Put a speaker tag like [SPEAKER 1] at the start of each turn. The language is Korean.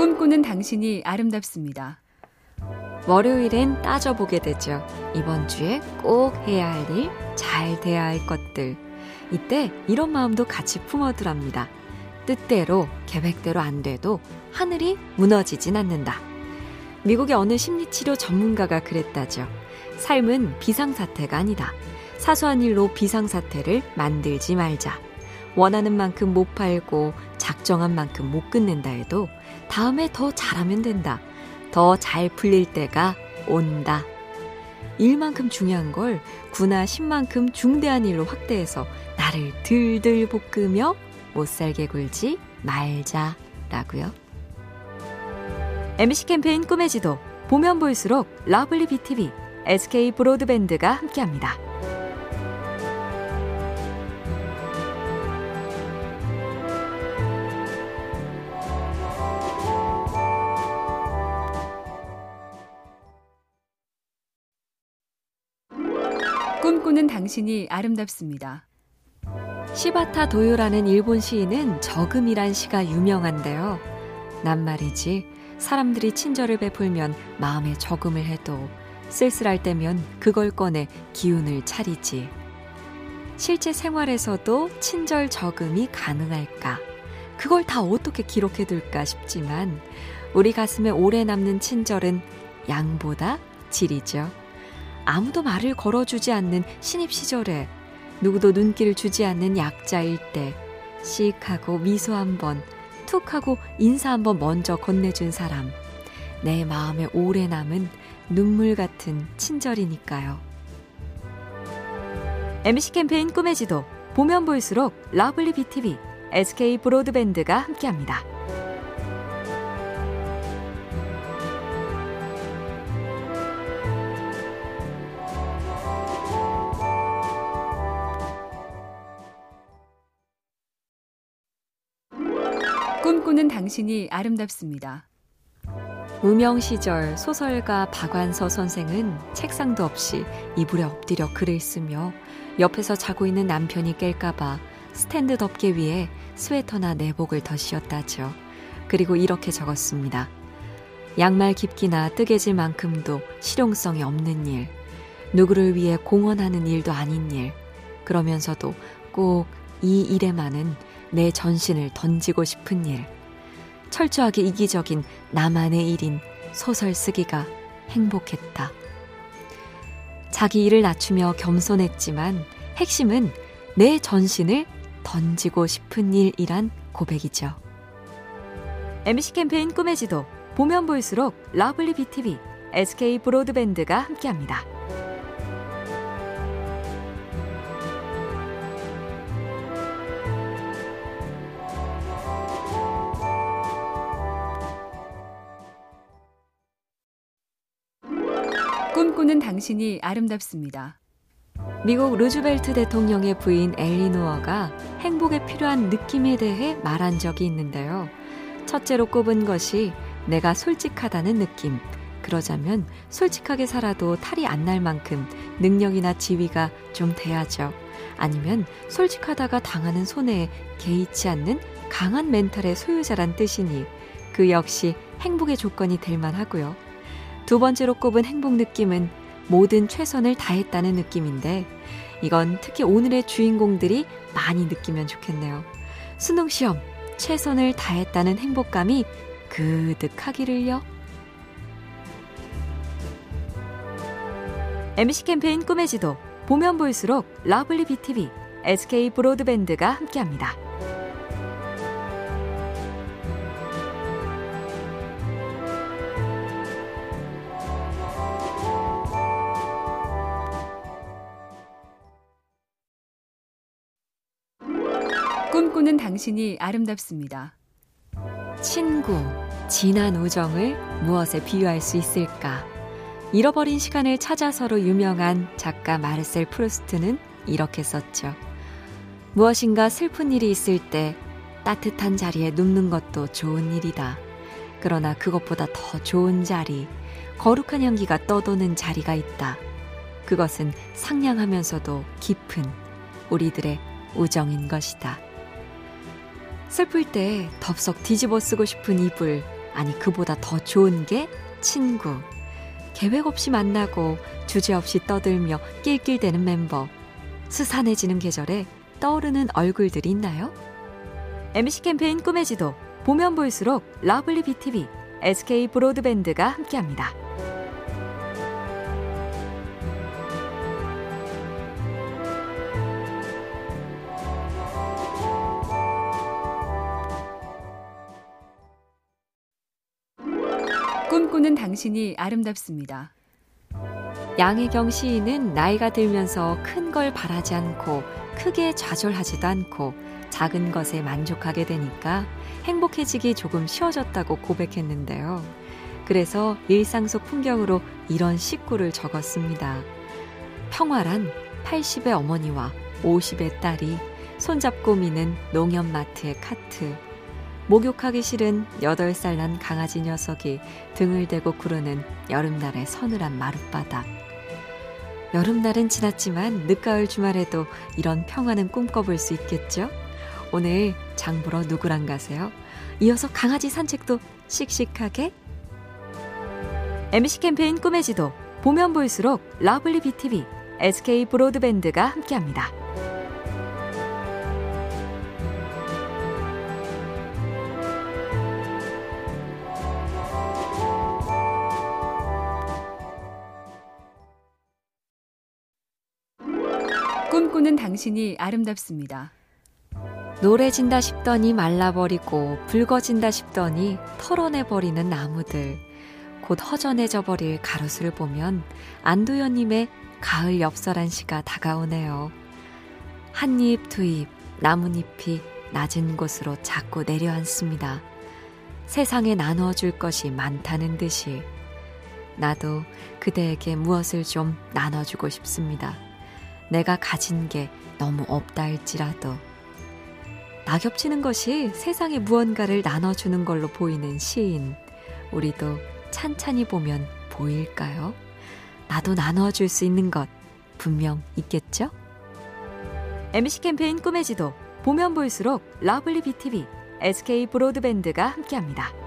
[SPEAKER 1] 꿈꾸는 당신이 아름답습니다.
[SPEAKER 2] 월요일엔 따져보게 되죠. 이번 주에 꼭 해야 할 일, 잘 돼야 할 것들. 이때 이런 마음도 같이 품어두랍니다. 뜻대로, 계획대로 안 돼도 하늘이 무너지진 않는다. 미국의 어느 심리치료 전문가가 그랬다죠. 삶은 비상사태가 아니다. 사소한 일로 비상사태를 만들지 말자. 원하는 만큼 못 팔고 작정한 만큼 못 끝낸다 해도 다음에 더 잘하면 된다. 더 잘 풀릴 때가 온다. 일만큼 중요한 걸 구나 십만큼 중대한 일로 확대해서 나를 들들 볶으며 못 살게 굴지 말자라고요. MC 캠페인 꿈의 지도 보면 볼수록 lovely BTV, SK 브로드밴드가 함께합니다.
[SPEAKER 1] 꿈꾸는 당신이 아름답습니다.
[SPEAKER 2] 시바타 도요라는 일본 시인은 저금이란 시가 유명한데요. 난 말이지 사람들이 친절을 베풀면 마음에 저금을 해도 쓸쓸할 때면 그걸 꺼내 기운을 차리지. 실제 생활에서도 친절 저금이 가능할까? 그걸 다 어떻게 기록해둘까 싶지만 우리 가슴에 오래 남는 친절은 양보다 질이죠. 아무도 말을 걸어주지 않는 신입 시절에 누구도 눈길을 주지 않는 약자일 때 씩하고 미소 한 번, 툭 하고 인사 한번 먼저 건네준 사람. 내 마음에 오래 남은 눈물 같은 친절이니까요. MC 캠페인 꿈의 지도 보면 볼수록 lovely BTV, SK 브로드밴드가 함께합니다.
[SPEAKER 1] 꿈꾸는 당신이 아름답습니다.
[SPEAKER 2] 무명 시절 소설가 박완서 선생은 책상도 없이 이불에 엎드려 글을 쓰며 옆에서 자고 있는 남편이 깰까봐 스탠드 덮개 위에 스웨터나 내복을 더 씌웠다죠. 그리고 이렇게 적었습니다. 양말 깊기나 뜨개질 만큼도 실용성이 없는 일, 누구를 위해 공헌하는 일도 아닌 일, 그러면서도 꼭 이 일에만은 내 전신을 던지고 싶은 일. 철저하게 이기적인 나만의 일인 소설 쓰기가 행복했다. 자기 일을 낮추며 겸손했지만 핵심은 내 전신을 던지고 싶은 일이란 고백이죠. MC 캠페인 꿈의 지도 보면 볼수록 lovely BTV, SK 브로드밴드가 함께합니다.
[SPEAKER 1] 꿈꾸는 당신이 아름답습니다.
[SPEAKER 2] 미국 루즈벨트 대통령의 부인 엘리노어가 행복에 필요한 느낌에 대해 말한 적이 있는데요. 첫째로 꼽은 것이 내가 솔직하다는 느낌. 그러자면 솔직하게 살아도 탈이 안 날 만큼 능력이나 지위가 좀 돼야죠. 아니면 솔직하다가 당하는 손해에 개의치 않는 강한 멘탈의 소유자란 뜻이니 그 역시 행복의 조건이 될 만하고요. 두 번째로 꼽은 행복 느낌은 모든 최선을 다했다는 느낌인데 이건 특히 오늘의 주인공들이 많이 느끼면 좋겠네요. 수능 시험 최선을 다했다는 행복감이 그득하기를요. MC 캠페인 꿈의 지도 보면 볼수록 lovely BTV, SK 브로드밴드가 함께합니다.
[SPEAKER 1] 꿈꾸는 당신이 아름답습니다.
[SPEAKER 2] 친구, 진한 우정을 무엇에 비유할 수 있을까? 잃어버린 시간을 찾아서로 유명한 작가 마르셀 프루스트는 이렇게 썼죠. 무엇인가 슬픈 일이 있을 때 따뜻한 자리에 눕는 것도 좋은 일이다. 그러나 그것보다 더 좋은 자리, 거룩한 향기가 떠도는 자리가 있다. 그것은 상냥하면서도 깊은 우리들의 우정인 것이다. 슬플 때 덥석 뒤집어 쓰고 싶은 이불, 아니, 그보다 더 좋은 게 친구. 계획 없이 만나고 주제 없이 떠들며 낄낄대는 멤버. 스산해지는 계절에 떠오르는 얼굴들이 있나요? MC 캠페인 꿈의 지도 보면 볼수록 lovely BTV, SK 브로드밴드가 함께합니다.
[SPEAKER 1] 꿈꾸는 당신이 아름답습니다.
[SPEAKER 2] 양혜경 시인은 나이가 들면서 큰 걸 바라지 않고 크게 좌절하지도 않고 작은 것에 만족하게 되니까 행복해지기 조금 쉬워졌다고 고백했는데요. 그래서 일상 속 풍경으로 이런 식구를 적었습니다. 평화란 80의 어머니와 50의 딸이 손잡고 미는 농협마트의 카트. 목욕하기 싫은 8살 난 강아지 녀석이 등을 대고 구르는 여름날의 서늘한 마룻바닥. 여름날은 지났지만 늦가을 주말에도 이런 평화는 꿈꿔볼 수 있겠죠? 오늘 장 보러 누구랑 가세요? 이어서 강아지 산책도 씩씩하게? MC 캠페인 꿈의 지도 보면 볼수록 lovely BTV, SK 브로드밴드가 함께합니다.
[SPEAKER 1] 꿈꾸는 당신이 아름답습니다.
[SPEAKER 2] 노래진다 싶더니 말라버리고 붉어진다 싶더니 털어내버리는 나무들. 곧 허전해져 버릴 가로수를 보면 안도현님의 가을 엽설한 시가 다가오네요. 한 잎, 두 잎, 나뭇잎이 낮은 곳으로 자꾸 내려앉습니다. 세상에 나누어줄 것이 많다는 듯이. 나도 그대에게 무엇을 좀 나눠주고 싶습니다. 내가 가진 게 너무 없다 할지라도. 낙엽치는 것이 세상에 무언가를 나눠주는 걸로 보이는 시인. 우리도 찬찬히 보면 보일까요? 나도 나눠줄 수 있는 것 분명 있겠죠? MC 캠페인 꿈의 지도 보면 볼수록 lovely BTV, SK 브로드밴드가 함께합니다.